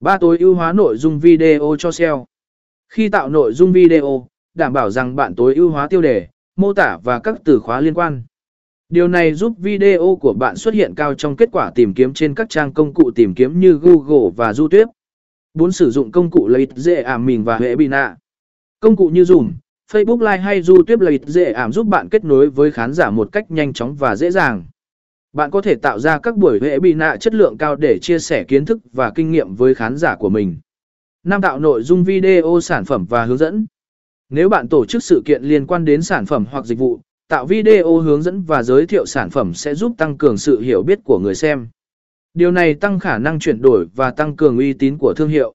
Ba tối ưu hóa nội dung video cho SEO. Khi tạo nội dung video, đảm bảo rằng bạn tối ưu hóa tiêu đề, mô tả và các từ khóa liên quan. Điều này giúp video của bạn xuất hiện cao trong kết quả tìm kiếm trên các trang công cụ tìm kiếm như Google và YouTube. 4. Sử dụng công cụ lợi dễ ảm mình và hệ bị nạ. Công cụ như Zoom, Facebook Live hay YouTube lợi dễ ảm giúp bạn kết nối với khán giả một cách nhanh chóng và dễ dàng. Bạn có thể tạo ra các buổi hệ bị nạ chất lượng cao để chia sẻ kiến thức và kinh nghiệm với khán giả của mình. Năm tạo nội dung video sản phẩm và hướng dẫn. Nếu bạn tổ chức sự kiện liên quan đến sản phẩm hoặc dịch vụ, tạo video hướng dẫn và giới thiệu sản phẩm sẽ giúp tăng cường sự hiểu biết của người xem. Điều này tăng khả năng chuyển đổi và tăng cường uy tín của thương hiệu.